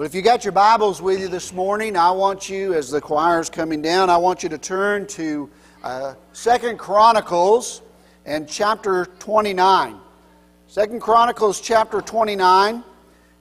Well, if you got your Bibles with you this morning, I want you, as the choir is coming down, I want you to turn to uh, Second Chronicles and chapter 29. Second Chronicles chapter 29.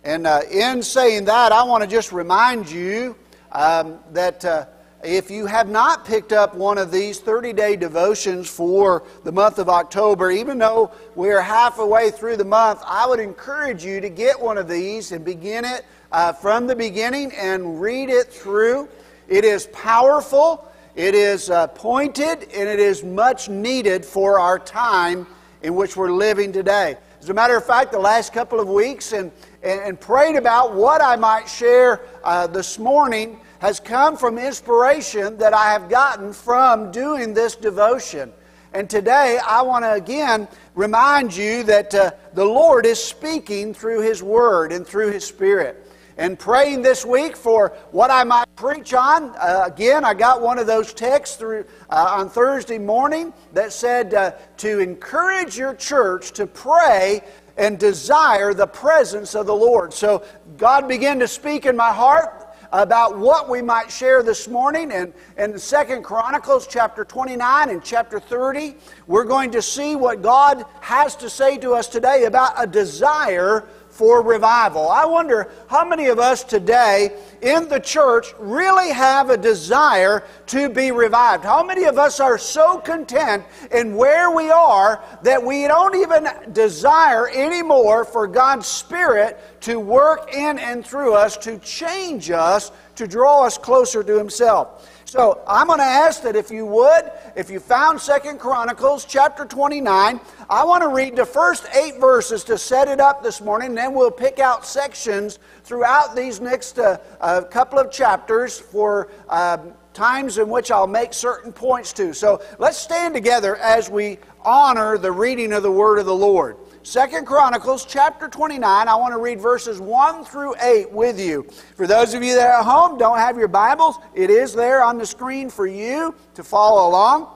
And uh, in saying that, I want to just remind you um, that uh, if you have not picked up one of these 30 day devotions for the month of October, even though we're halfway through the month, I would encourage you to get one of these and begin it uh, from the beginning and read it through. It is powerful, it is uh, pointed, and it is much needed for our time in which we're living today. As a matter of fact, the last couple of weeks and, and, and prayed about what I might share uh, this morning has come from inspiration that I have gotten from doing this devotion. And today I want to again remind you that uh, the Lord is speaking through His Word and through His Spirit and praying this week for what I might preach on. Uh, again, I got one of those texts through uh, on Thursday morning that said uh, to encourage your church to pray and desire the presence of the Lord. So God began to speak in my heart about what we might share this morning and in Second Chronicles chapter 29 and chapter 30 we're going to see what God has to say to us today about a desire for revival. I wonder how many of us today in the church really have a desire to be revived. How many of us are so content in where we are that we don't even desire anymore for God's Spirit to work in and through us to change us, to draw us closer to Himself? So I'm going to ask that if you would, if you found Second Chronicles chapter 29, I want to read the first eight verses to set it up this morning, and then we'll pick out sections throughout these next uh, uh, couple of chapters for uh, times in which I'll make certain points to. So let's stand together as we honor the reading of the Word of the Lord. Second Chronicles chapter 29. I want to read verses 1 through 8 with you. For those of you that are at home, don't have your Bibles, it is there on the screen for you to follow along.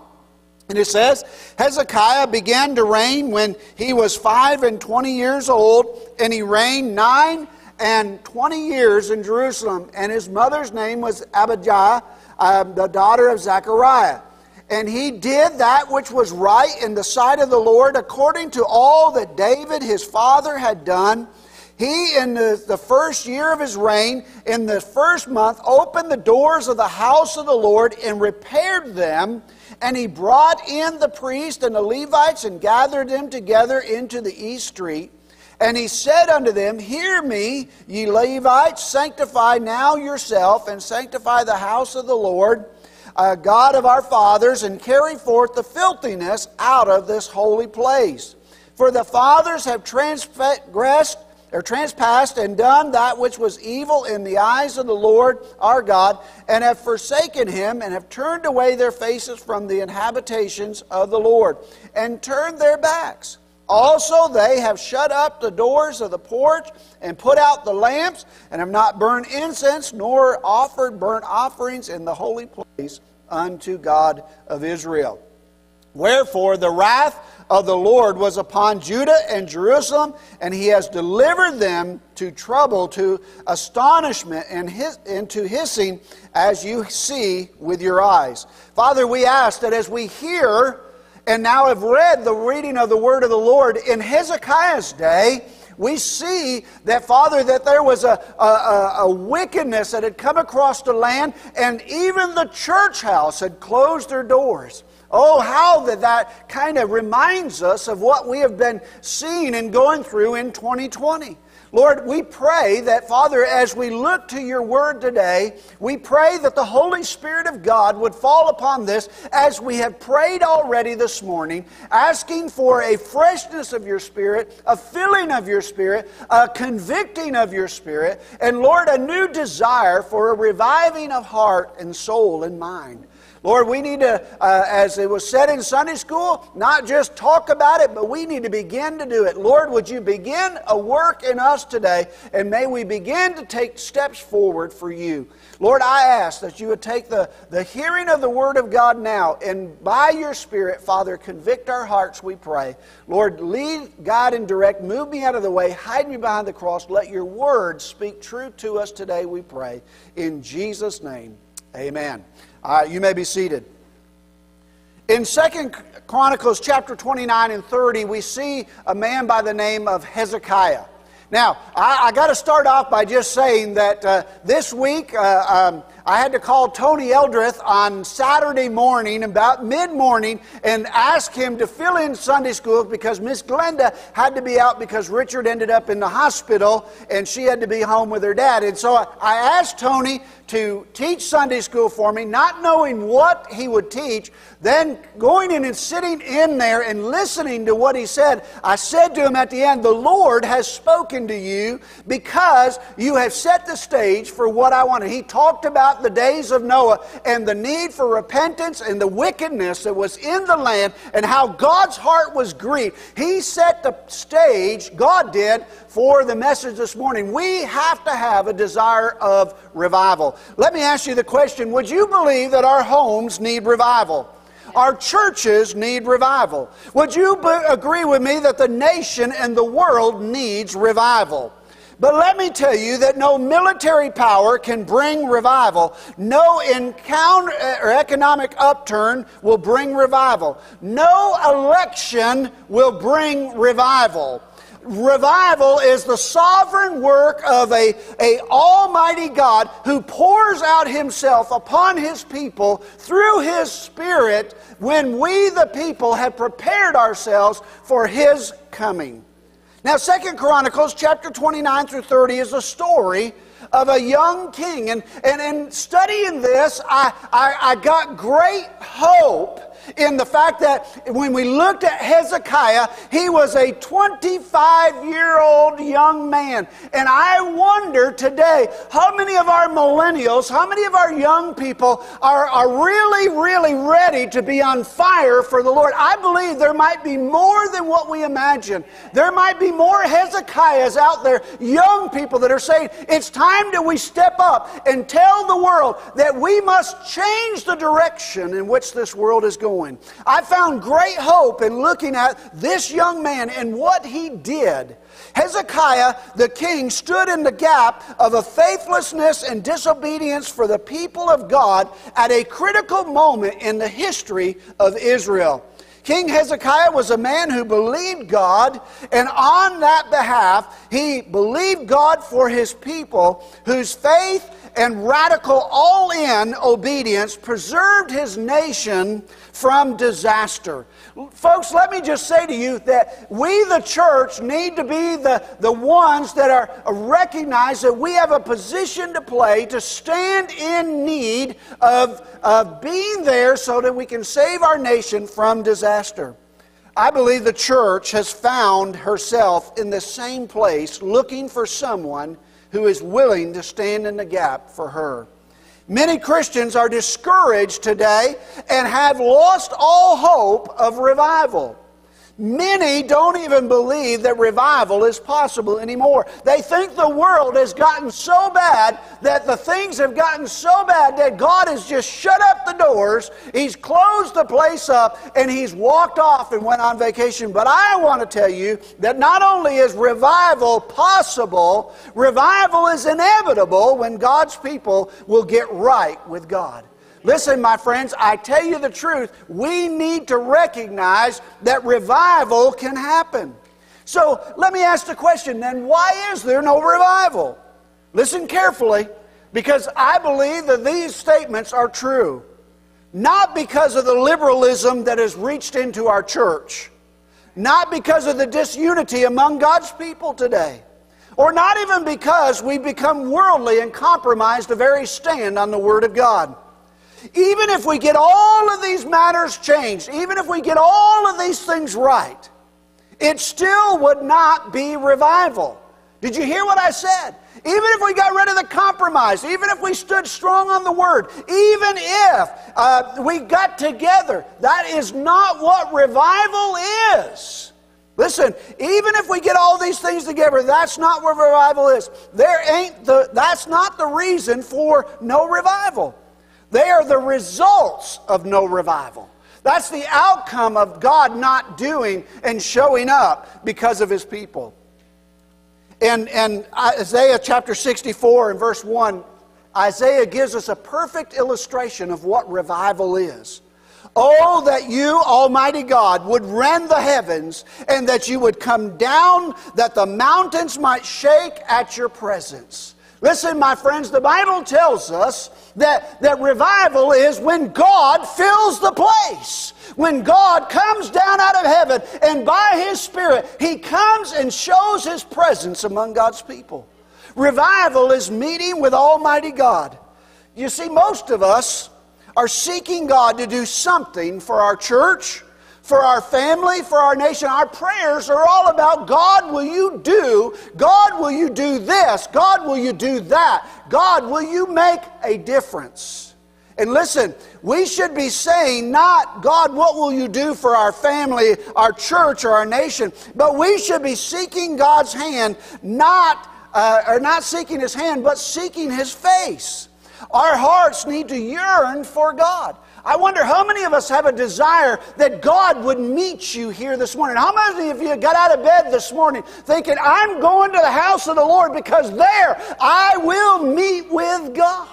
And it says, Hezekiah began to reign when he was five and twenty years old, and he reigned nine and twenty years in Jerusalem. And his mother's name was Abijah, um, the daughter of Zechariah. And he did that which was right in the sight of the Lord according to all that David his father had done. He, in the, the first year of his reign, in the first month, opened the doors of the house of the Lord and repaired them. And he brought in the priests and the Levites and gathered them together into the east street. And he said unto them, Hear me, ye Levites, sanctify now yourself, and sanctify the house of the Lord uh, God of our fathers and carry forth the filthiness out of this holy place. For the fathers have transgressed or transpassed and done that which was evil in the eyes of the Lord our God, and have forsaken him, and have turned away their faces from the inhabitations of the Lord, and turned their backs. Also, they have shut up the doors of the porch and put out the lamps, and have not burned incense nor offered burnt offerings in the holy place unto God of Israel. Wherefore, the wrath of the Lord was upon Judah and Jerusalem, and he has delivered them to trouble, to astonishment, and, his, and to hissing, as you see with your eyes. Father, we ask that as we hear and now have read the reading of the word of the Lord in Hezekiah's day, we see that, Father, that there was a, a, a, wickedness that had come across the land, and even the church house had closed their doors. Oh, how that that kind of reminds us of what we have been seeing and going through in 2020. Lord, we pray that, Father, as we look to your word today, we pray that the Holy Spirit of God would fall upon this as we have prayed already this morning, asking for a freshness of your spirit, a filling of your spirit, a convicting of your spirit, and Lord, a new desire for a reviving of heart and soul and mind. Lord, we need to, uh, as it was said in Sunday school, not just talk about it, but we need to begin to do it. Lord, would you begin a work in us today, and may we begin to take steps forward for you. Lord, I ask that you would take the, the hearing of the Word of God now, and by your Spirit, Father, convict our hearts, we pray. Lord, lead, guide, and direct. Move me out of the way. Hide me behind the cross. Let your Word speak true to us today, we pray. In Jesus' name, amen. Right, you may be seated. In Second Chronicles chapter 29 and 30, we see a man by the name of Hezekiah. Now, I, I got to start off by just saying that uh, this week uh, um, I had to call Tony Eldrith on Saturday morning, about mid morning, and ask him to fill in Sunday school because Miss Glenda had to be out because Richard ended up in the hospital and she had to be home with her dad. And so I asked Tony to teach Sunday school for me, not knowing what he would teach, then going in and sitting in there and listening to what he said. I said to him at the end, The Lord has spoken to you because you have set the stage for what I wanted. He talked about the days of Noah and the need for repentance and the wickedness that was in the land and how God's heart was grieved. He set the stage, God did, for the message this morning. We have to have a desire of revival. Let me ask you the question Would you believe that our homes need revival? Our churches need revival. Would you agree with me that the nation and the world needs revival? But let me tell you that no military power can bring revival. No encounter uh, or economic upturn will bring revival. No election will bring revival revival is the sovereign work of a, a almighty God who pours out himself upon his people through his spirit when we the people have prepared ourselves for his coming. Now, Second Chronicles chapter 29 through 30 is a story of a young king. And, and in studying this, I, I, I got great hope in the fact that when we looked at Hezekiah, he was a 25 year old young man. And I wonder today how many of our millennials, how many of our young people are, are really, really ready to be on fire for the Lord? I believe there might be more than what we imagine. There might be more Hezekiahs out there, young people that are saying, it's time that we step up and tell the world that we must change the direction in which this world is going going. I found great hope in looking at this young man and what he did. Hezekiah, the king, stood in the gap of a faithlessness and disobedience for the people of God at a critical moment in the history of Israel. King Hezekiah was a man who believed God, and on that behalf, he believed God for his people, whose faith and radical all in obedience preserved his nation from disaster. Folks, let me just say to you that we, the church, need to be the, the ones that are recognize that we have a position to play to stand in need of, of being there so that we can save our nation from disaster. I believe the church has found herself in the same place looking for someone who is willing to stand in the gap for her. Many Christians are discouraged today and have lost all hope of revival. Many don't even believe that revival is possible anymore. They think the world has gotten so bad that the things have gotten so bad that God has just shut up the doors, He's closed the place up, and He's walked off and went on vacation. But I want to tell you that not only is revival possible, revival is inevitable when God's people will get right with God. Listen, my friends, I tell you the truth. We need to recognize that revival can happen. So let me ask the question then why is there no revival? Listen carefully, because I believe that these statements are true. Not because of the liberalism that has reached into our church, not because of the disunity among God's people today, or not even because we've become worldly and compromised the very stand on the Word of God. Even if we get all of these matters changed, even if we get all of these things right, it still would not be revival. Did you hear what I said? even if we got rid of the compromise, even if we stood strong on the word, even if uh, we got together, that is not what revival is. Listen, even if we get all these things together, that's not what revival is. There ain't the, that's not the reason for no revival. They are the results of no revival. That's the outcome of God not doing and showing up because of his people. In, in Isaiah chapter 64 and verse 1, Isaiah gives us a perfect illustration of what revival is. Oh, that you, Almighty God, would rend the heavens and that you would come down, that the mountains might shake at your presence. Listen, my friends, the Bible tells us that, that revival is when God fills the place. When God comes down out of heaven and by His Spirit, He comes and shows His presence among God's people. Revival is meeting with Almighty God. You see, most of us are seeking God to do something for our church, for our family, for our nation. Our prayers are all about God, will you do? God, will you do this? God, will you do that? God, will you make a difference? And listen, we should be saying not, God, what will you do for our family, our church, or our nation? But we should be seeking God's hand, not, uh, or not seeking His hand, but seeking His face. Our hearts need to yearn for God. I wonder how many of us have a desire that God would meet you here this morning. How many of you got out of bed this morning thinking, I'm going to the house of the Lord because there I will meet with God?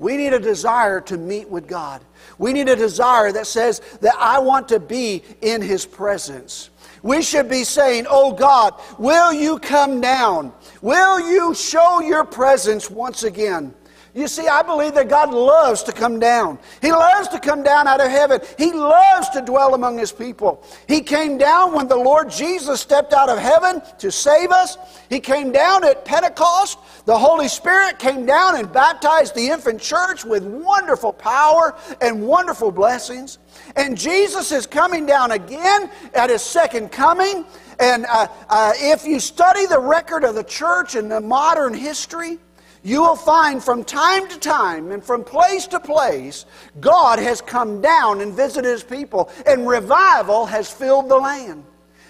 We need a desire to meet with God. We need a desire that says that I want to be in His presence. We should be saying, Oh God, will you come down? Will you show your presence once again? You see, I believe that God loves to come down. He loves to come down out of heaven. He loves to dwell among His people. He came down when the Lord Jesus stepped out of heaven to save us. He came down at Pentecost. The Holy Spirit came down and baptized the infant church with wonderful power and wonderful blessings. And Jesus is coming down again at His second coming. And uh, uh, if you study the record of the church in the modern history, you will find from time to time and from place to place, God has come down and visited his people, and revival has filled the land.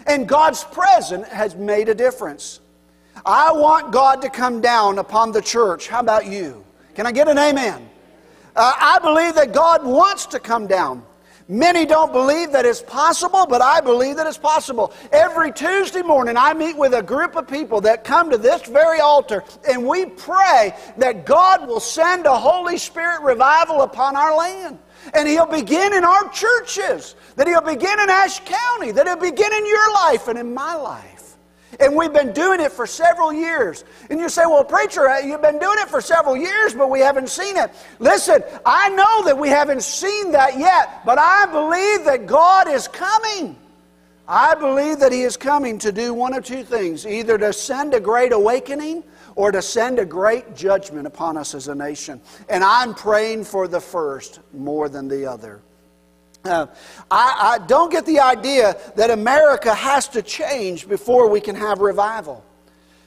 And God's presence has made a difference. I want God to come down upon the church. How about you? Can I get an amen? Uh, I believe that God wants to come down. Many don't believe that it's possible, but I believe that it's possible. Every Tuesday morning, I meet with a group of people that come to this very altar, and we pray that God will send a Holy Spirit revival upon our land. And He'll begin in our churches, that He'll begin in Ashe County, that He'll begin in your life and in my life. And we've been doing it for several years. And you say, well, preacher, uh, you've been doing it for several years, but we haven't seen it. Listen, I know that we haven't seen that yet, but I believe that God is coming. I believe that He is coming to do one of two things either to send a great awakening or to send a great judgment upon us as a nation. And I'm praying for the first more than the other. Uh, I, I don't get the idea that America has to change before we can have revival.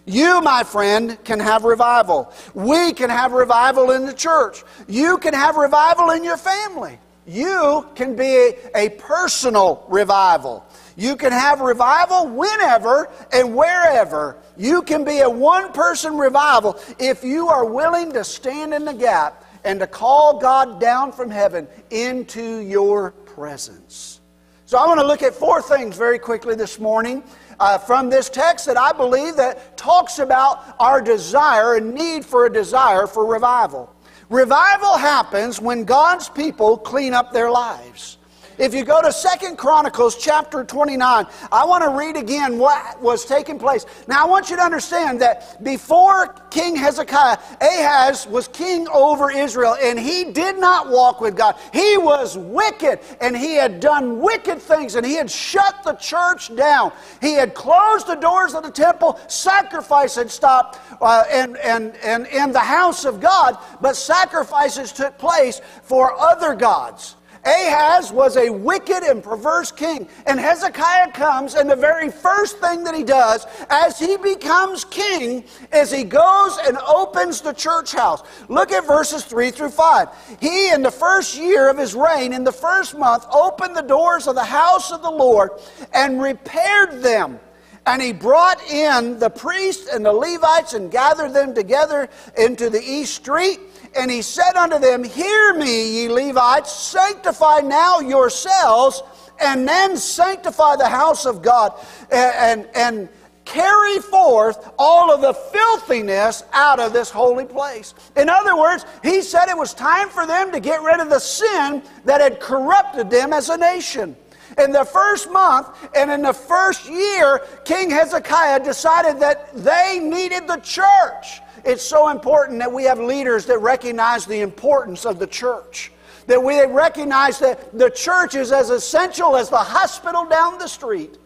You, my friend, can have revival. We can have revival in the church. You can have revival in your family. You can be a, a personal revival. You can have revival whenever and wherever. You can be a one person revival if you are willing to stand in the gap and to call God down from heaven into your presence. So I want to look at four things very quickly this morning uh, from this text that I believe that talks about our desire and need for a desire for revival. Revival happens when God's people clean up their lives. If you go to Second Chronicles chapter 29, I want to read again what was taking place. Now, I want you to understand that before King Hezekiah, Ahaz was king over Israel, and he did not walk with God. He was wicked, and he had done wicked things, and he had shut the church down. He had closed the doors of the temple, sacrifice had stopped uh, and, and, and in the house of God, but sacrifices took place for other gods. Ahaz was a wicked and perverse king. And Hezekiah comes, and the very first thing that he does as he becomes king is he goes and opens the church house. Look at verses 3 through 5. He, in the first year of his reign, in the first month, opened the doors of the house of the Lord and repaired them. And he brought in the priests and the Levites and gathered them together into the east street and he said unto them, Hear me, ye Levites, sanctify now yourselves, and then sanctify the house of God, and, and, and carry forth all of the filthiness out of this holy place. In other words, he said it was time for them to get rid of the sin that had corrupted them as a nation. In the first month and in the first year, King Hezekiah decided that they needed the church. It's so important that we have leaders that recognize the importance of the church. That we recognize that the church is as essential as the hospital down the street.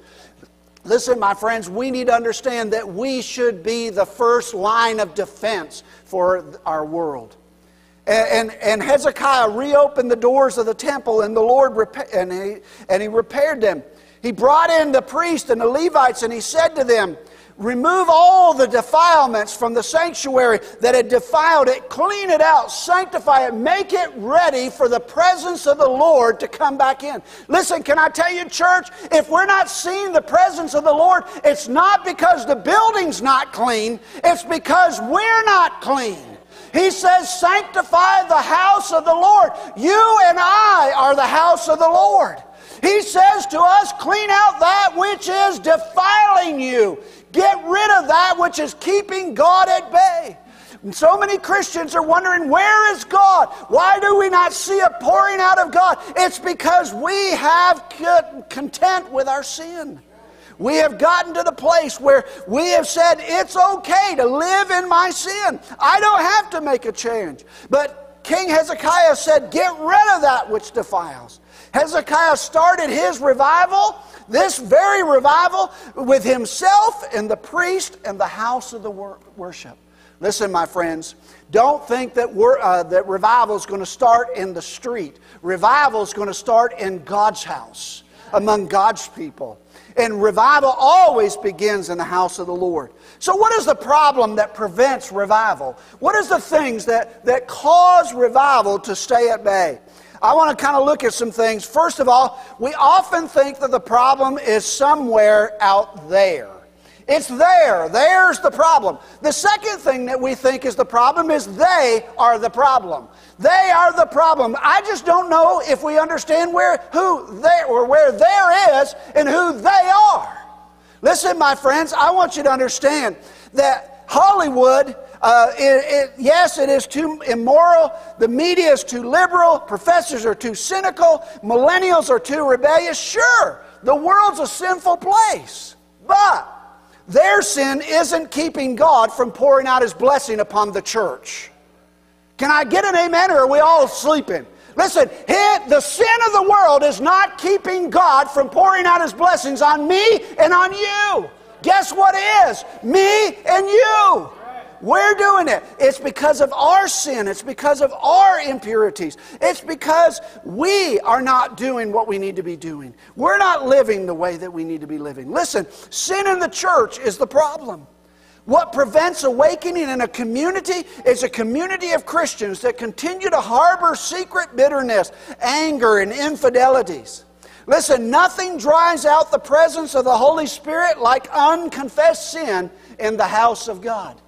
Listen, my friends, we need to understand that we should be the first line of defense for our world. And, and, Hezekiah reopened the doors of the temple, and the Lord and, he, and he repaired them. He brought in the priests and the Levites, and he said to them, Remove all the defilements from the sanctuary that had defiled it, clean it out, sanctify it, make it ready for the presence of the Lord to come back in. Listen, can I tell you, church, if we're not seeing the presence of the Lord, it's not because the building's not clean, it's because we're not clean. He says, Sanctify the house of the Lord. You and I are the house of the Lord. He says to us, Clean out that which is defiling you. Get rid of that which is keeping God at bay. And so many Christians are wondering, where is God? Why do we not see a pouring out of God? It's because we have content with our sin. We have gotten to the place where we have said, it's okay to live in my sin. I don't have to make a change. But King Hezekiah said, get rid of that which defiles. Hezekiah started his revival this very revival with himself and the priest and the house of the worship. Listen, my friends, don't think that, uh, that revival is going to start in the street. Revival is going to start in God's house, among God's people. And revival always begins in the house of the Lord. So, what is the problem that prevents revival? What is the things that, that cause revival to stay at bay? I want to kind of look at some things. First of all, we often think that the problem is somewhere out there. It's there. There's the problem. The second thing that we think is the problem is they are the problem. They are the problem. I just don't know if we understand where who they or where there is and who they are. Listen, my friends, I want you to understand that Hollywood uh, it, it, yes, it is too immoral. The media is too liberal. Professors are too cynical. Millennials are too rebellious. Sure, the world's a sinful place. But their sin isn't keeping God from pouring out His blessing upon the church. Can I get an amen or are we all sleeping? Listen, the sin of the world is not keeping God from pouring out His blessings on me and on you. Guess what is? Me and you. We're doing it. It's because of our sin. It's because of our impurities. It's because we are not doing what we need to be doing. We're not living the way that we need to be living. Listen, sin in the church is the problem. What prevents awakening in a community is a community of Christians that continue to harbor secret bitterness, anger, and infidelities. Listen, nothing drives out the presence of the Holy Spirit like unconfessed sin in the house of God.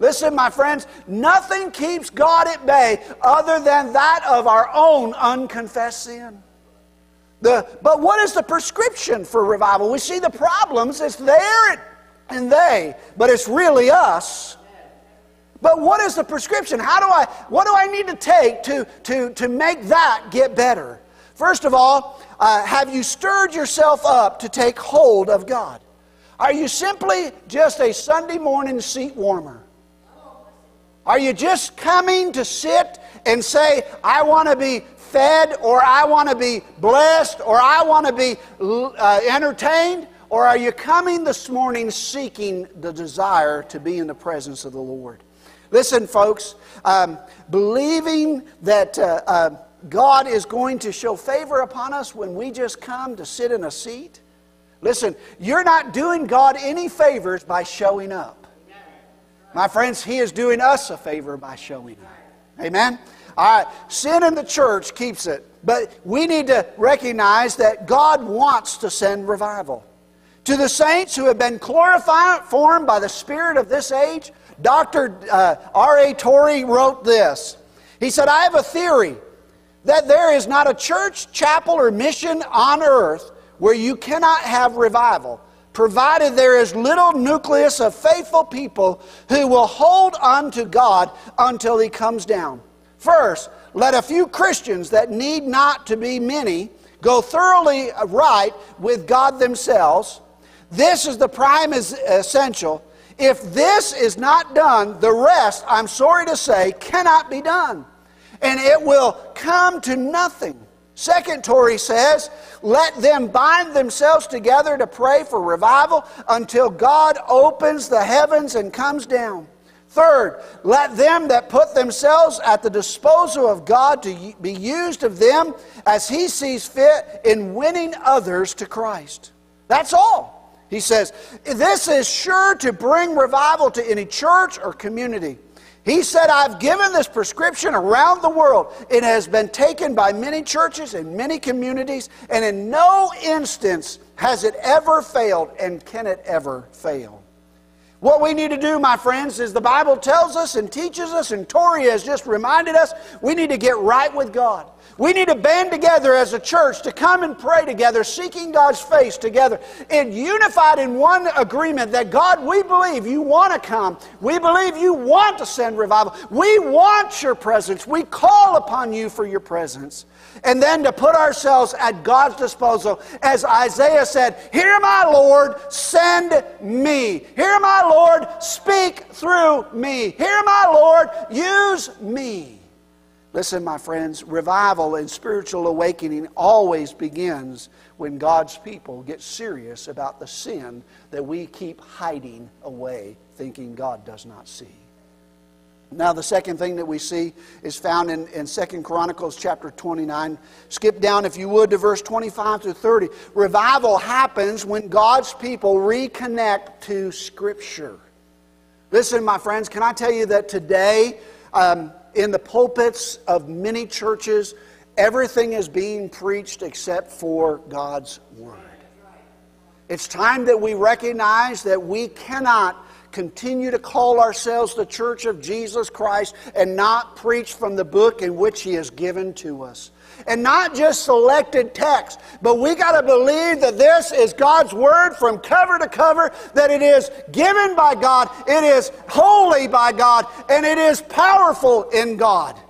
Listen, my friends, nothing keeps God at bay other than that of our own unconfessed sin. The, but what is the prescription for revival? We see the problems, it's there and they, but it's really us. But what is the prescription? How do I, what do I need to take to, to, to make that get better? First of all, uh, have you stirred yourself up to take hold of God? Are you simply just a Sunday morning seat warmer? Are you just coming to sit and say, I want to be fed, or I want to be blessed, or I want to be uh, entertained? Or are you coming this morning seeking the desire to be in the presence of the Lord? Listen, folks, um, believing that. Uh, uh, God is going to show favor upon us when we just come to sit in a seat? Listen, you're not doing God any favors by showing up. My friends, He is doing us a favor by showing up. Amen? All right, sin in the church keeps it, but we need to recognize that God wants to send revival. To the saints who have been glorified, formed by the spirit of this age, Dr. Uh, R.A. Torrey wrote this. He said, I have a theory that there is not a church, chapel, or mission on earth where you cannot have revival, provided there is little nucleus of faithful people who will hold on to God until He comes down. First, let a few Christians that need not to be many go thoroughly right with God themselves. This is the prime essential. If this is not done, the rest, I'm sorry to say, cannot be done. And it will come to nothing. Second, Torrey says, let them bind themselves together to pray for revival until God opens the heavens and comes down. Third, let them that put themselves at the disposal of God to be used of them as He sees fit in winning others to Christ. That's all. He says, this is sure to bring revival to any church or community. He said, I've given this prescription around the world. It has been taken by many churches and many communities, and in no instance has it ever failed, and can it ever fail. What we need to do, my friends, is the Bible tells us and teaches us, and Torrey has just reminded us, we need to get right with God. We need to band together as a church to come and pray together, seeking God's face together, and unified in one agreement that God, we believe you want to come. We believe you want to send revival. We want your presence. We call upon you for your presence. And then to put ourselves at God's disposal, as Isaiah said, Hear my Lord, send me. Hear my Lord, speak through me. Hear my Lord, use me. Listen, my friends, revival and spiritual awakening always begins when God's people get serious about the sin that we keep hiding away, thinking God does not see. Now, the second thing that we see is found in, in 2 Chronicles chapter 29. Skip down, if you would, to verse 25 through 30. Revival happens when God's people reconnect to Scripture. Listen, my friends, can I tell you that today, um, in the pulpits of many churches, everything is being preached except for God's Word. It's time that we recognize that we cannot continue to call ourselves the Church of Jesus Christ and not preach from the book in which He has given to us. And not just selected text, but we got to believe that this is God's Word from cover to cover, that it is given by God, it is holy by God, and it is powerful in God.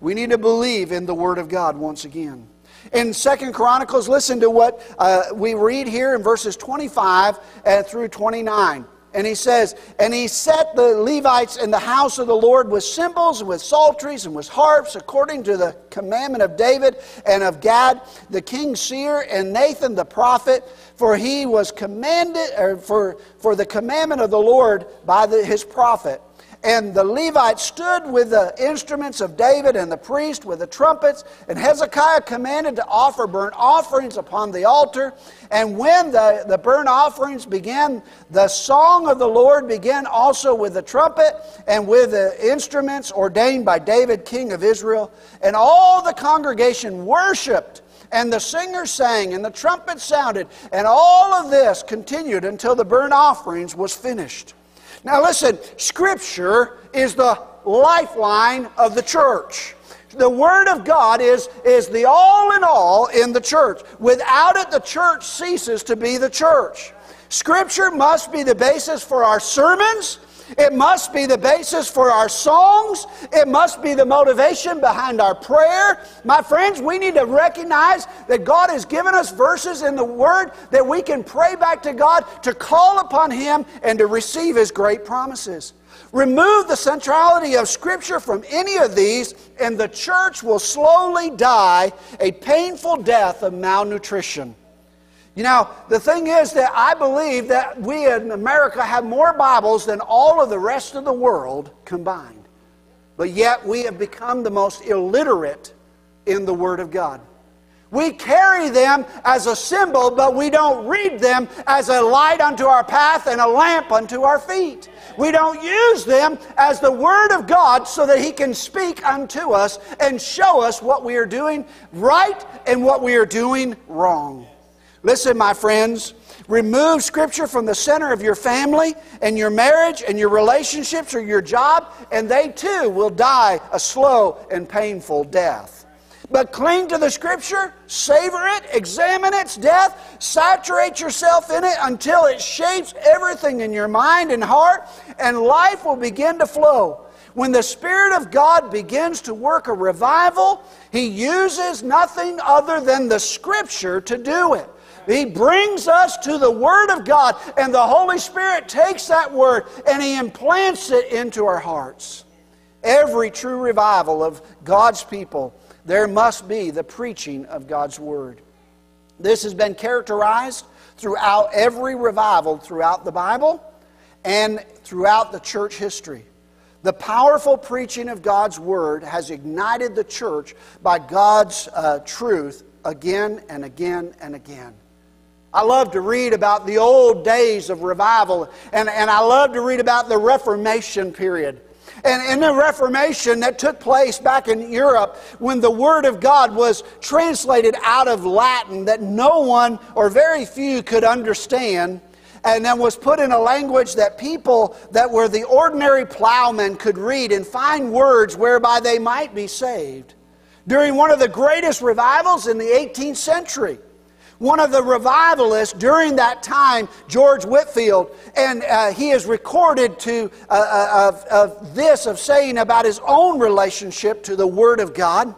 We need to believe in the Word of God once again. In Second Chronicles, listen to what uh, we read here in verses 25 uh, through 29. And he says, And he set the Levites in the house of the Lord with cymbals and with psalteries and with harps, according to the commandment of David and of Gad, the king's seer, and Nathan the prophet, for he was commanded, or for, for the commandment of the Lord by the, his prophet. And the Levites stood with the instruments of David and the priest with the trumpets. And Hezekiah commanded to offer burnt offerings upon the altar. And when the, the burnt offerings began, the song of the Lord began also with the trumpet and with the instruments ordained by David, king of Israel. And all the congregation worshiped. And the singers sang, and the trumpet sounded, and all of this continued until the burnt offerings was finished. Now, listen, Scripture is the lifeline of the church. The Word of God is, is the all in all in the church. Without it, the church ceases to be the church. Scripture must be the basis for our sermons. It must be the basis for our songs. It must be the motivation behind our prayer. My friends, we need to recognize that God has given us verses in the Word that we can pray back to God to call upon Him and to receive His great promises. Remove the centrality of Scripture from any of these, and the church will slowly die a painful death of malnutrition. You know, the thing is that I believe that we in America have more Bibles than all of the rest of the world combined. But yet we have become the most illiterate in the Word of God. We carry them as a symbol, but we don't read them as a light unto our path and a lamp unto our feet. We don't use them as the Word of God so that He can speak unto us and show us what we are doing right and what we are doing wrong. Listen, my friends, remove Scripture from the center of your family and your marriage and your relationships or your job, and they too will die a slow and painful death. But cling to the Scripture, savor it, examine its death, saturate yourself in it until it shapes everything in your mind and heart, and life will begin to flow. When the Spirit of God begins to work a revival, He uses nothing other than the Scripture to do it. He brings us to the Word of God, and the Holy Spirit takes that Word and He implants it into our hearts. Every true revival of God's people there must be the preaching of God's Word. This has been characterized throughout every revival throughout the Bible and throughout the church history. The powerful preaching of God's Word has ignited the church by God's uh, truth again and again and again. I love to read about the old days of revival, and, and I love to read about the Reformation period. And in the Reformation that took place back in Europe, when the Word of God was translated out of Latin that no one or very few could understand, and then was put in a language that people that were the ordinary plowmen could read and find words whereby they might be saved. During one of the greatest revivals in the 18th century, one of the revivalists during that time, George Whitefield, and uh, he is recorded to uh, uh, of, of this of saying about his own relationship to the Word of God.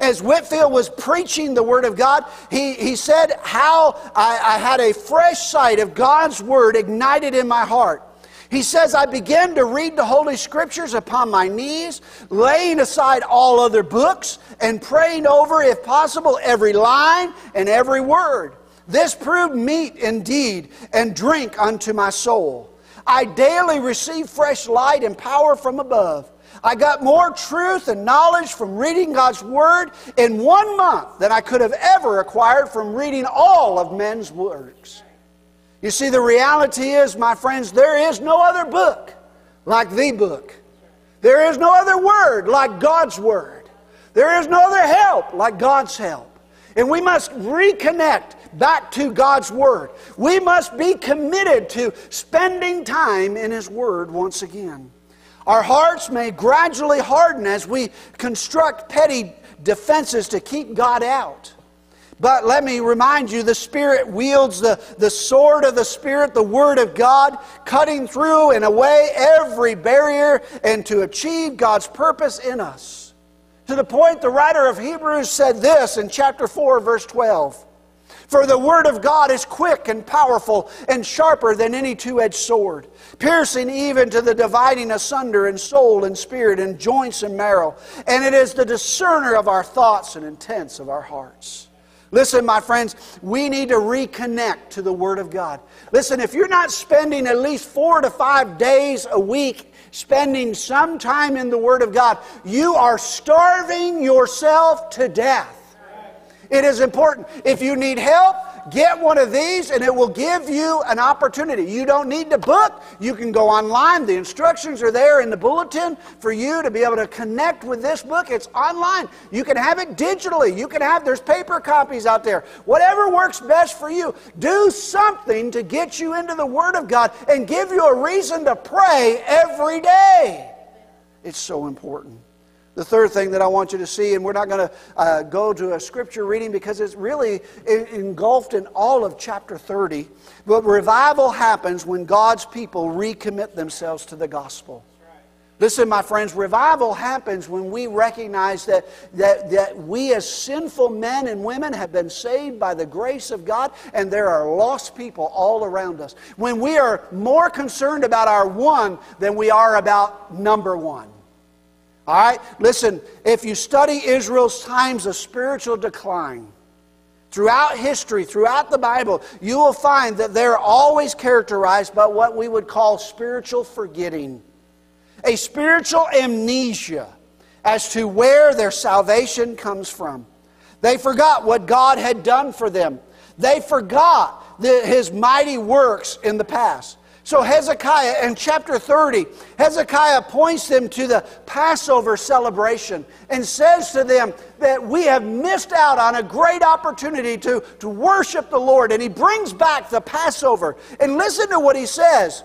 As Whitefield was preaching the Word of God, he, he said how I, I had a fresh sight of God's Word ignited in my heart. He says, I began to read the Holy Scriptures upon my knees, laying aside all other books and praying over, if possible, every line and every word. This proved meat indeed and drink unto my soul. I daily received fresh light and power from above. I got more truth and knowledge from reading God's Word in one month than I could have ever acquired from reading all of men's works. You see, the reality is, my friends, there is no other book like the book. There is no other word like God's word. There is no other help like God's help. And we must reconnect back to God's Word. We must be committed to spending time in His Word once again. Our hearts may gradually harden as we construct petty defenses to keep God out. But let me remind you the Spirit wields the, the sword of the Spirit, the Word of God, cutting through and away every barrier and to achieve God's purpose in us. To the point the writer of Hebrews said this in chapter 4, verse 12 For the Word of God is quick and powerful and sharper than any two edged sword, piercing even to the dividing asunder in soul and spirit and joints and marrow, and it is the discerner of our thoughts and intents of our hearts. Listen, my friends, we need to reconnect to the Word of God. Listen, if you're not spending at least four to five days a week spending some time in the Word of God, you are starving yourself to death. It is important. If you need help, Get one of these and it will give you an opportunity. You don't need to book. You can go online. The instructions are there in the bulletin for you to be able to connect with this book. It's online. You can have it digitally. You can have, there's paper copies out there. Whatever works best for you. Do something to get you into the Word of God and give you a reason to pray every day. It's so important. The third thing that I want you to see, and we're not going to uh, go to a scripture reading because it's really engulfed in all of chapter 30, but revival happens when God's people recommit themselves to the gospel. Listen, my friends, revival happens when we recognize that, that, that we as sinful men and women have been saved by the grace of God and there are lost people all around us. When we are more concerned about our one than we are about number one. All right? Listen, if you study Israel's times of spiritual decline, throughout history, throughout the Bible, you will find that they're always characterized by what we would call spiritual forgetting, a spiritual amnesia, as to where their salvation comes from. They forgot what God had done for them. They forgot the, his mighty works in the past. So, Hezekiah in chapter 30, Hezekiah points them to the Passover celebration and says to them that we have missed out on a great opportunity to, to worship the Lord. And he brings back the Passover. And listen to what he says.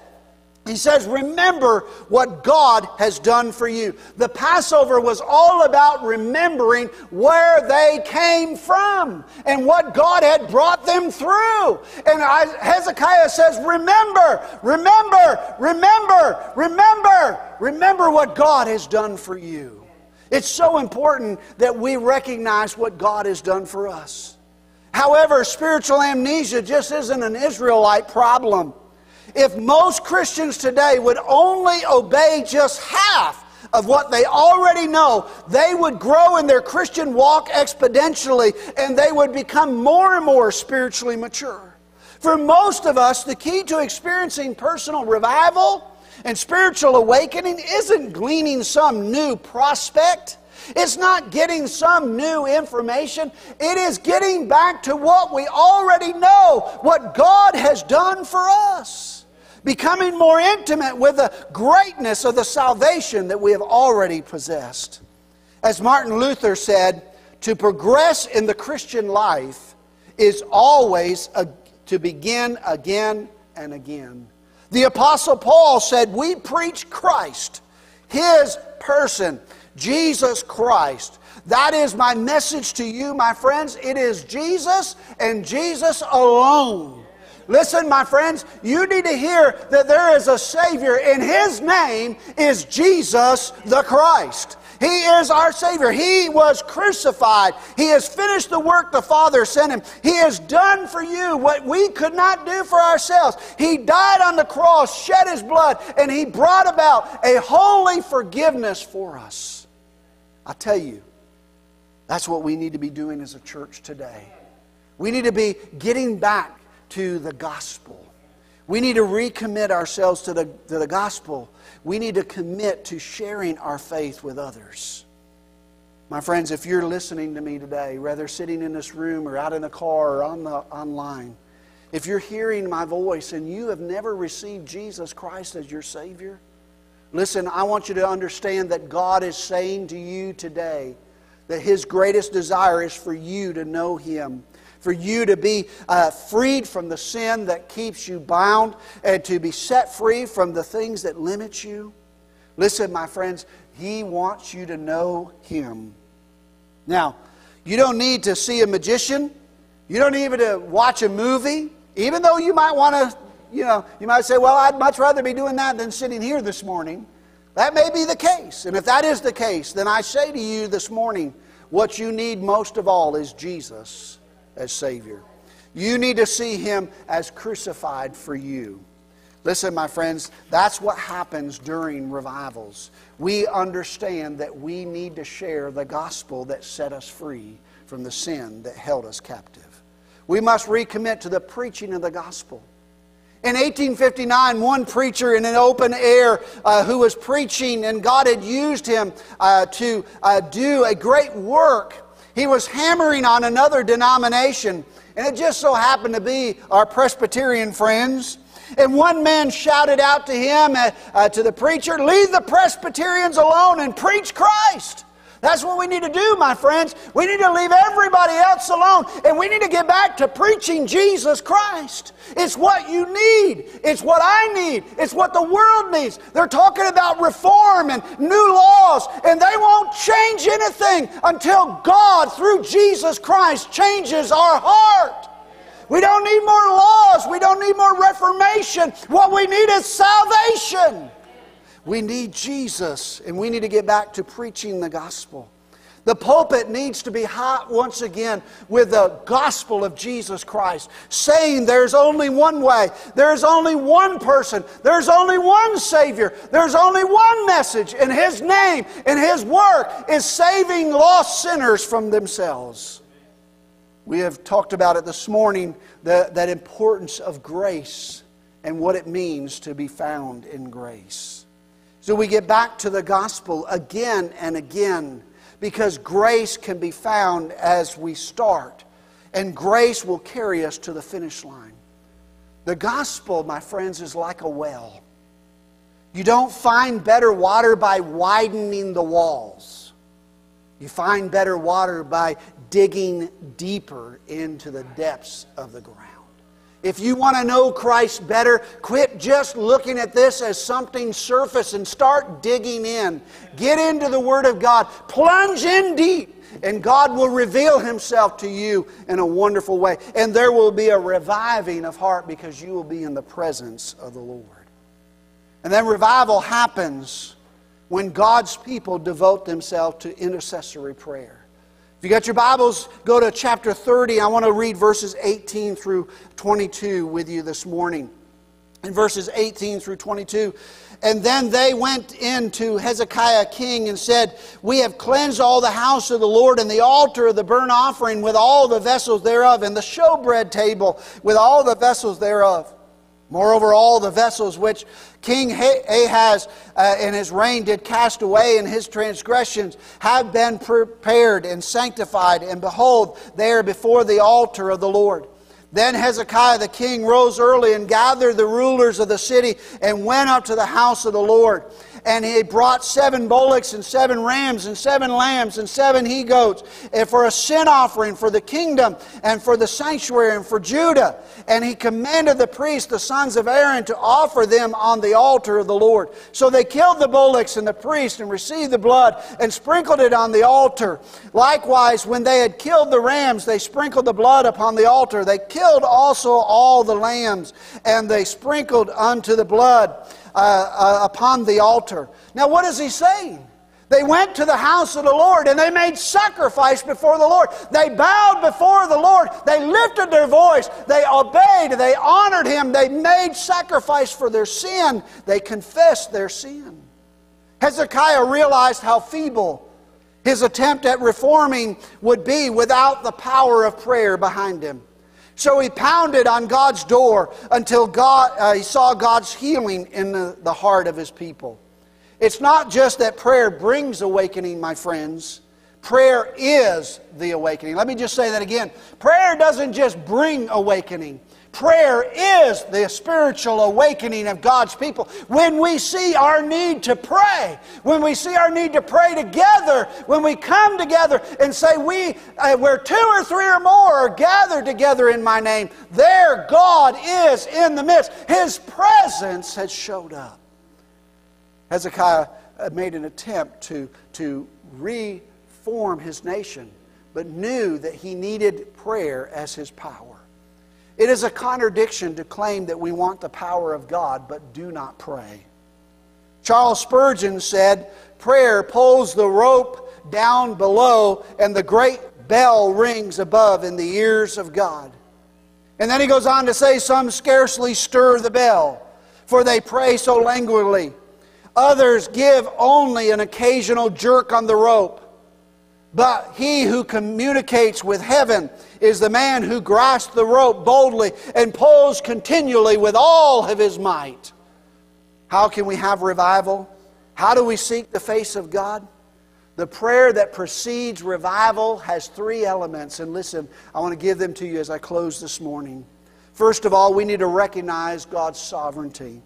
He says, Remember what God has done for you. The Passover was all about remembering where they came from and what God had brought them through. And Hezekiah says, Remember, remember, remember, remember, remember what God has done for you. It's so important that we recognize what God has done for us. However, spiritual amnesia just isn't an Israelite problem. If most Christians today would only obey just half of what they already know, they would grow in their Christian walk exponentially and they would become more and more spiritually mature. For most of us, the key to experiencing personal revival and spiritual awakening isn't gleaning some new prospect. It's not getting some new information. It is getting back to what we already know, what God has done for us becoming more intimate with the greatness of the salvation that we have already possessed. As Martin Luther said, to progress in the Christian life is always a, to begin again and again. The Apostle Paul said, We preach Christ, His person, Jesus Christ. That is my message to you, my friends. It is Jesus and Jesus alone Listen, my friends, you need to hear that there is a Savior, and His name is Jesus the Christ. He is our Savior. He was crucified. He has finished the work the Father sent Him. He has done for you what we could not do for ourselves. He died on the cross, shed His blood, and He brought about a holy forgiveness for us. I tell you, that's what we need to be doing as a church today. We need to be getting back to the gospel. We need to recommit ourselves to the, to the gospel. We need to commit to sharing our faith with others. My friends, if you're listening to me today, whether sitting in this room or out in the car or on the online, if you're hearing my voice and you have never received Jesus Christ as your Savior, listen, I want you to understand that God is saying to you today that His greatest desire is for you to know Him for you to be uh, freed from the sin that keeps you bound and to be set free from the things that limit you. Listen, my friends, He wants you to know Him. Now, you don't need to see a magician. You don't even to watch a movie, even though you might want to, you know, you might say, well, I'd much rather be doing that than sitting here this morning. That may be the case. And if that is the case, then I say to you this morning, what you need most of all is Jesus as Savior. You need to see Him as crucified for you. Listen, my friends, that's what happens during revivals. We understand that we need to share the gospel that set us free from the sin that held us captive. We must recommit to the preaching of the gospel. In 1859, one preacher in an open air uh, who was preaching, and God had used him uh, to uh, do a great work he was hammering on another denomination, and it just so happened to be our Presbyterian friends. And one man shouted out to him, uh, uh, to the preacher, Leave the Presbyterians alone and preach Christ. That's what we need to do, my friends. We need to leave everybody else alone and we need to get back to preaching Jesus Christ. It's what you need. It's what I need. It's what the world needs. They're talking about reform and new laws, and they won't change anything until God, through Jesus Christ, changes our heart. We don't need more laws. We don't need more reformation. What we need is salvation. We need Jesus, and we need to get back to preaching the gospel. The pulpit needs to be hot once again with the gospel of Jesus Christ, saying there's only one way, there's only one person, there's only one Savior, there's only one message, and His name and His work is saving lost sinners from themselves. We have talked about it this morning the, that importance of grace and what it means to be found in grace. So we get back to the gospel again and again because grace can be found as we start, and grace will carry us to the finish line. The gospel, my friends, is like a well. You don't find better water by widening the walls. You find better water by digging deeper into the depths of the ground. If you want to know Christ better, quit just looking at this as something surface and start digging in. Get into the Word of God, plunge in deep, and God will reveal Himself to you in a wonderful way. And there will be a reviving of heart because you will be in the presence of the Lord. And then revival happens when God's people devote themselves to intercessory prayer. If you got your Bibles, go to chapter 30. I want to read verses 18 through 22 with you this morning. In verses 18 through 22. And then they went in to Hezekiah king and said, We have cleansed all the house of the Lord and the altar of the burnt offering with all the vessels thereof, and the showbread table with all the vessels thereof. Moreover, all the vessels which King Ahaz uh, in his reign did cast away in his transgressions have been prepared and sanctified, and behold, they are before the altar of the Lord. Then Hezekiah the king rose early and gathered the rulers of the city and went up to the house of the Lord and he brought seven bullocks and seven rams and seven lambs and seven he goats eh, for a sin offering for the kingdom and for the sanctuary and for Judah. And he commanded the priests, the sons of Aaron, to offer them on the altar of the Lord. So they killed the bullocks and the priests and received the blood and sprinkled it on the altar. Likewise, when they had killed the rams, they sprinkled the blood upon the altar. They killed also all the lambs and they sprinkled unto the blood uh, uh, upon the altar. Now, what is he saying? They went to the house of the Lord and they made sacrifice before the Lord. They bowed before the Lord. They lifted their voice. They obeyed. They honored Him. They made sacrifice for their sin. They confessed their sin. Hezekiah realized how feeble his attempt at reforming would be without the power of prayer behind him. So he pounded on God's door until God, uh, he saw God's healing in the, the heart of his people. It's not just that prayer brings awakening, my friends. Prayer is the awakening. Let me just say that again. Prayer doesn't just bring awakening, Prayer is the spiritual awakening of God's people. When we see our need to pray, when we see our need to pray together, when we come together and say, we, uh, where two or three or more are gathered together in my name, there God is in the midst. His presence has showed up. Hezekiah uh, made an attempt to, to reform his nation, but knew that he needed prayer as his power. It is a contradiction to claim that we want the power of God but do not pray. Charles Spurgeon said, Prayer pulls the rope down below, and the great bell rings above in the ears of God. And then he goes on to say, Some scarcely stir the bell, for they pray so languidly. Others give only an occasional jerk on the rope. But he who communicates with heaven is the man who grasps the rope boldly and pulls continually with all of his might. How can we have revival? How do we seek the face of God? The prayer that precedes revival has three elements, and listen, I want to give them to you as I close this morning. First of all, we need to recognize God's sovereignty.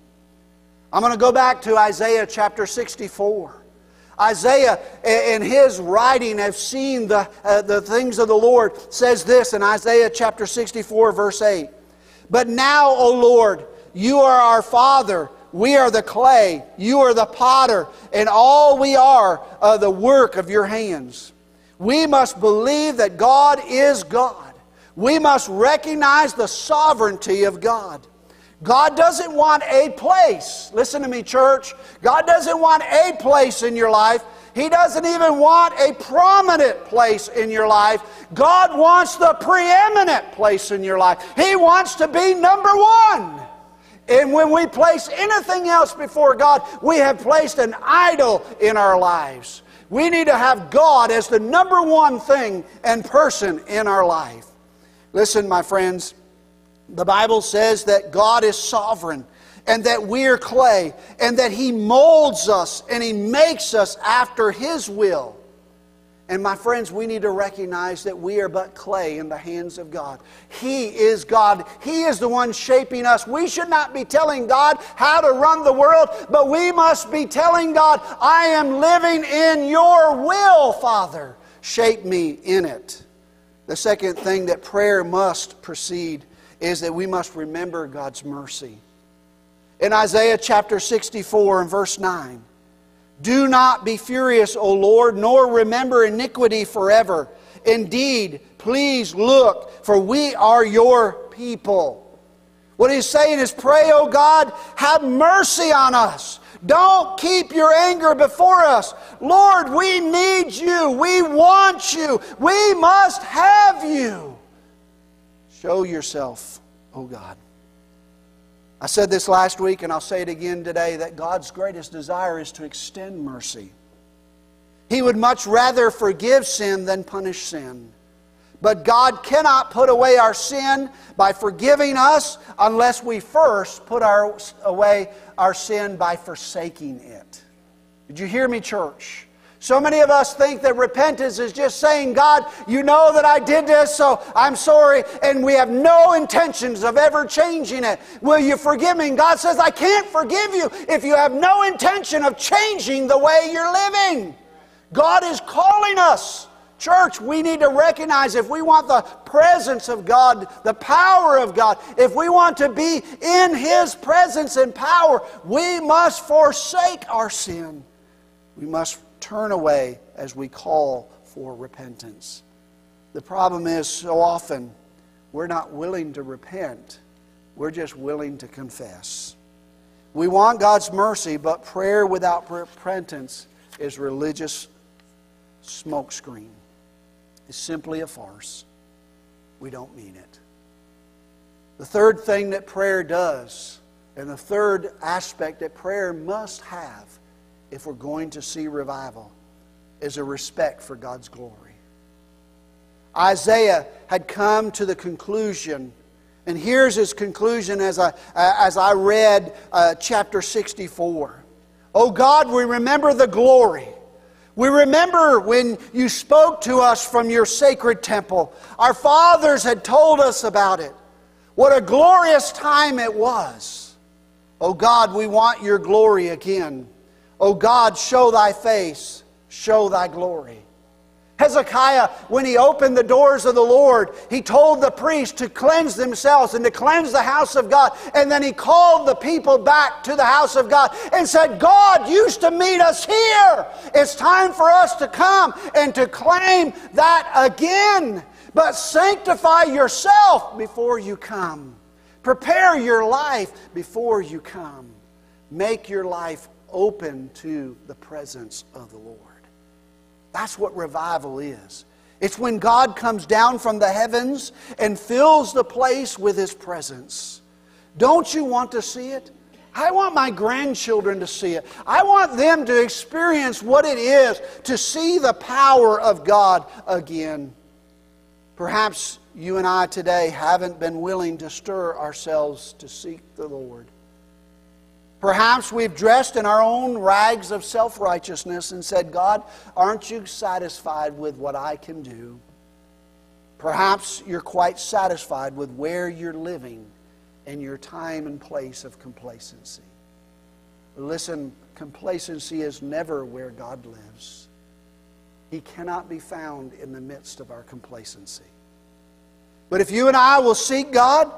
I'm going to go back to Isaiah chapter 64. Isaiah, in his writing, have seen the, uh, the things of the Lord, says this in Isaiah chapter 64, verse 8. But now, O Lord, you are our Father. We are the clay. You are the potter. And all we are, uh, the work of your hands. We must believe that God is God. We must recognize the sovereignty of God. God doesn't want a place. Listen to me, church. God doesn't want a place in your life. He doesn't even want a prominent place in your life. God wants the preeminent place in your life. He wants to be number one. And when we place anything else before God, we have placed an idol in our lives. We need to have God as the number one thing and person in our life. Listen, my friends. The Bible says that God is sovereign and that we're clay, and that He molds us and He makes us after His will. And my friends, we need to recognize that we are but clay in the hands of God. He is God. He is the one shaping us. We should not be telling God how to run the world, but we must be telling God, I am living in your will, Father. Shape me in it. The second thing that prayer must precede is that we must remember God's mercy. In Isaiah chapter 64 and verse 9, do not be furious, O Lord, nor remember iniquity forever. Indeed, please look, for we are your people. What he's saying is, pray, O God, have mercy on us. Don't keep your anger before us. Lord, we need you. We want you. We must have you. Show yourself, O God. I said this last week and I'll say it again today that God's greatest desire is to extend mercy. He would much rather forgive sin than punish sin. But God cannot put away our sin by forgiving us unless we first put our, away our sin by forsaking it. Did you hear me, church? So many of us think that repentance is just saying, God, you know that I did this, so I'm sorry, and we have no intentions of ever changing it. Will you forgive me? And God says, I can't forgive you if you have no intention of changing the way you're living. God is calling us. Church, we need to recognize if we want the presence of God, the power of God, if we want to be in His presence and power, we must forsake our sin. We must turn away as we call for repentance. The problem is, so often, we're not willing to repent, we're just willing to confess. We want God's mercy, but prayer without repentance is religious smokescreen. It's simply a farce. We don't mean it. The third thing that prayer does, and the third aspect that prayer must have, if we're going to see revival, is a respect for God's glory. Isaiah had come to the conclusion, and here's his conclusion as I, as I read uh, chapter 64. Oh God, we remember the glory. We remember when you spoke to us from your sacred temple. Our fathers had told us about it. What a glorious time it was. Oh God, we want your glory again. O God, show thy face, show thy glory. Hezekiah, when he opened the doors of the Lord, he told the priests to cleanse themselves and to cleanse the house of God. And then he called the people back to the house of God and said, God used to meet us here. It's time for us to come and to claim that again. But sanctify yourself before you come. Prepare your life before you come. Make your life open to the presence of the Lord. That's what revival is. It's when God comes down from the heavens and fills the place with His presence. Don't you want to see it? I want my grandchildren to see it. I want them to experience what it is to see the power of God again. Perhaps you and I today haven't been willing to stir ourselves to seek the Lord. Perhaps we've dressed in our own rags of self righteousness and said, God, aren't you satisfied with what I can do? Perhaps you're quite satisfied with where you're living and your time and place of complacency. Listen, complacency is never where God lives. He cannot be found in the midst of our complacency. But if you and I will seek God,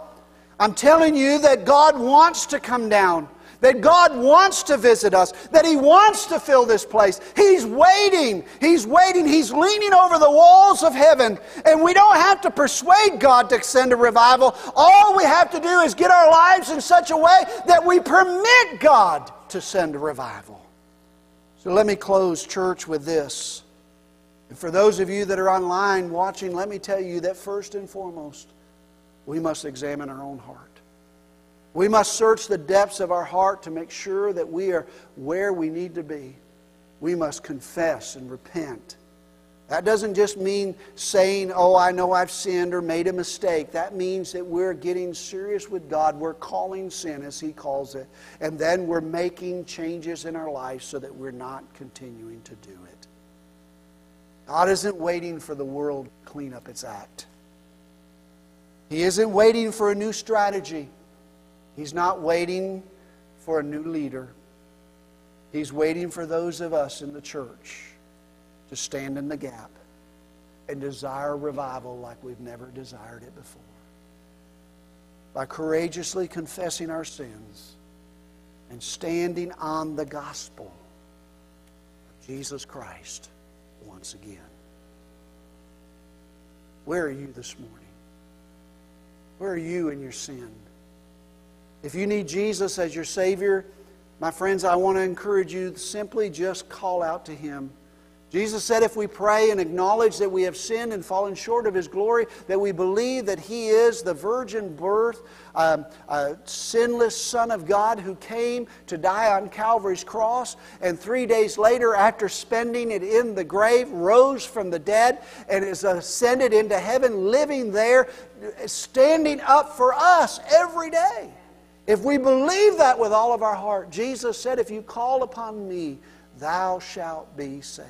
I'm telling you that God wants to come down that God wants to visit us, that He wants to fill this place. He's waiting. He's waiting. He's leaning over the walls of heaven. And we don't have to persuade God to send a revival. All we have to do is get our lives in such a way that we permit God to send a revival. So let me close, church, with this. And for those of you that are online watching, let me tell you that first and foremost, we must examine our own heart. We must search the depths of our heart to make sure that we are where we need to be. We must confess and repent. That doesn't just mean saying, Oh, I know I've sinned or made a mistake. That means that we're getting serious with God. We're calling sin, as He calls it. And then we're making changes in our life so that we're not continuing to do it. God isn't waiting for the world to clean up its act, He isn't waiting for a new strategy, He's not waiting for a new leader. He's waiting for those of us in the church to stand in the gap and desire revival like we've never desired it before. By courageously confessing our sins and standing on the gospel of Jesus Christ once again. Where are you this morning? Where are you in your sin? If you need Jesus as your Savior, my friends, I want to encourage you simply just call out to Him. Jesus said if we pray and acknowledge that we have sinned and fallen short of His glory, that we believe that He is the virgin birth, um, sinless Son of God who came to die on Calvary's cross, and three days later, after spending it in the grave, rose from the dead and is ascended into heaven, living there, standing up for us every day. If we believe that with all of our heart, Jesus said, If you call upon me, thou shalt be saved.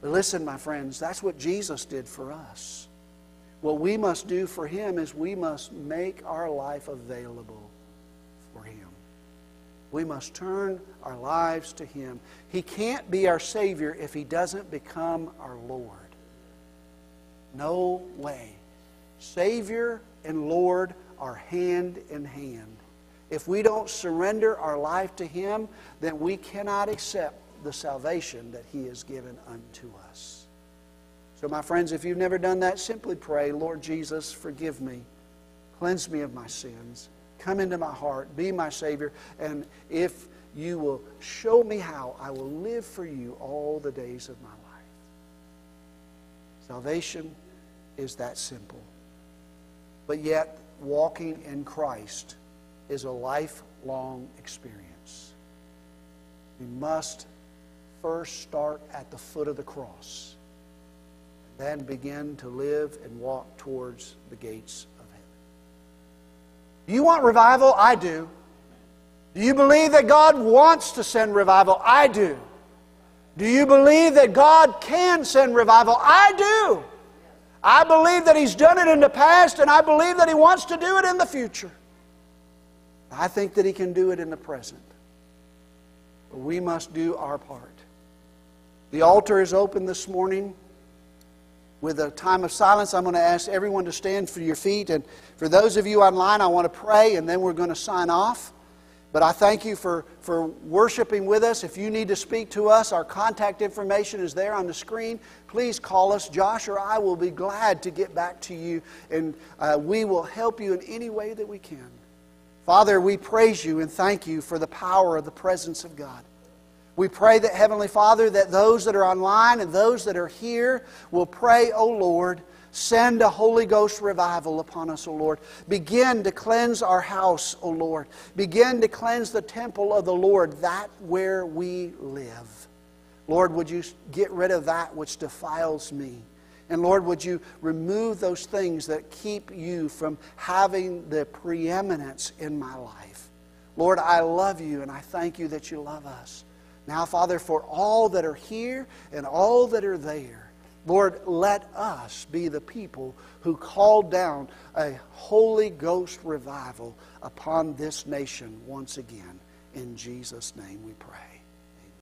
But listen, my friends, that's what Jesus did for us. What we must do for Him is we must make our life available for Him. We must turn our lives to Him. He can't be our Savior if He doesn't become our Lord. No way. Savior and Lord are hand in hand. If we don't surrender our life to Him, then we cannot accept the salvation that He has given unto us. So, my friends, if you've never done that, simply pray, Lord Jesus, forgive me. Cleanse me of my sins. Come into my heart. Be my Savior. And if you will show me how, I will live for you all the days of my life. Salvation is that simple. But yet, walking in Christ is a lifelong experience. We must first start at the foot of the cross, and then begin to live and walk towards the gates of heaven. Do you want revival? I do. Do you believe that God wants to send revival? I do. Do you believe that God can send revival? I do. I believe that He's done it in the past, and I believe that He wants to do it in the future. I think that He can do it in the present. But we must do our part. The altar is open this morning. With a time of silence, I'm going to ask everyone to stand for your feet. And for those of you online, I want to pray, and then we're going to sign off. But I thank you for, for worshiping with us. If you need to speak to us, our contact information is there on the screen. Please call us. Josh or I will be glad to get back to you, and uh, we will help you in any way that we can. Father, we praise you and thank you for the power of the presence of God. We pray that, Heavenly Father, that those that are online and those that are here will pray, O Lord, send a Holy Ghost revival upon us, O Lord. Begin to cleanse our house, O Lord. Begin to cleanse the temple of the Lord, that where we live. Lord, would you get rid of that which defiles me? And Lord, would you remove those things that keep you from having the preeminence in my life? Lord, I love you and I thank you that you love us. Now, Father, for all that are here and all that are there, Lord, let us be the people who call down a Holy Ghost revival upon this nation once again. In Jesus' name we pray.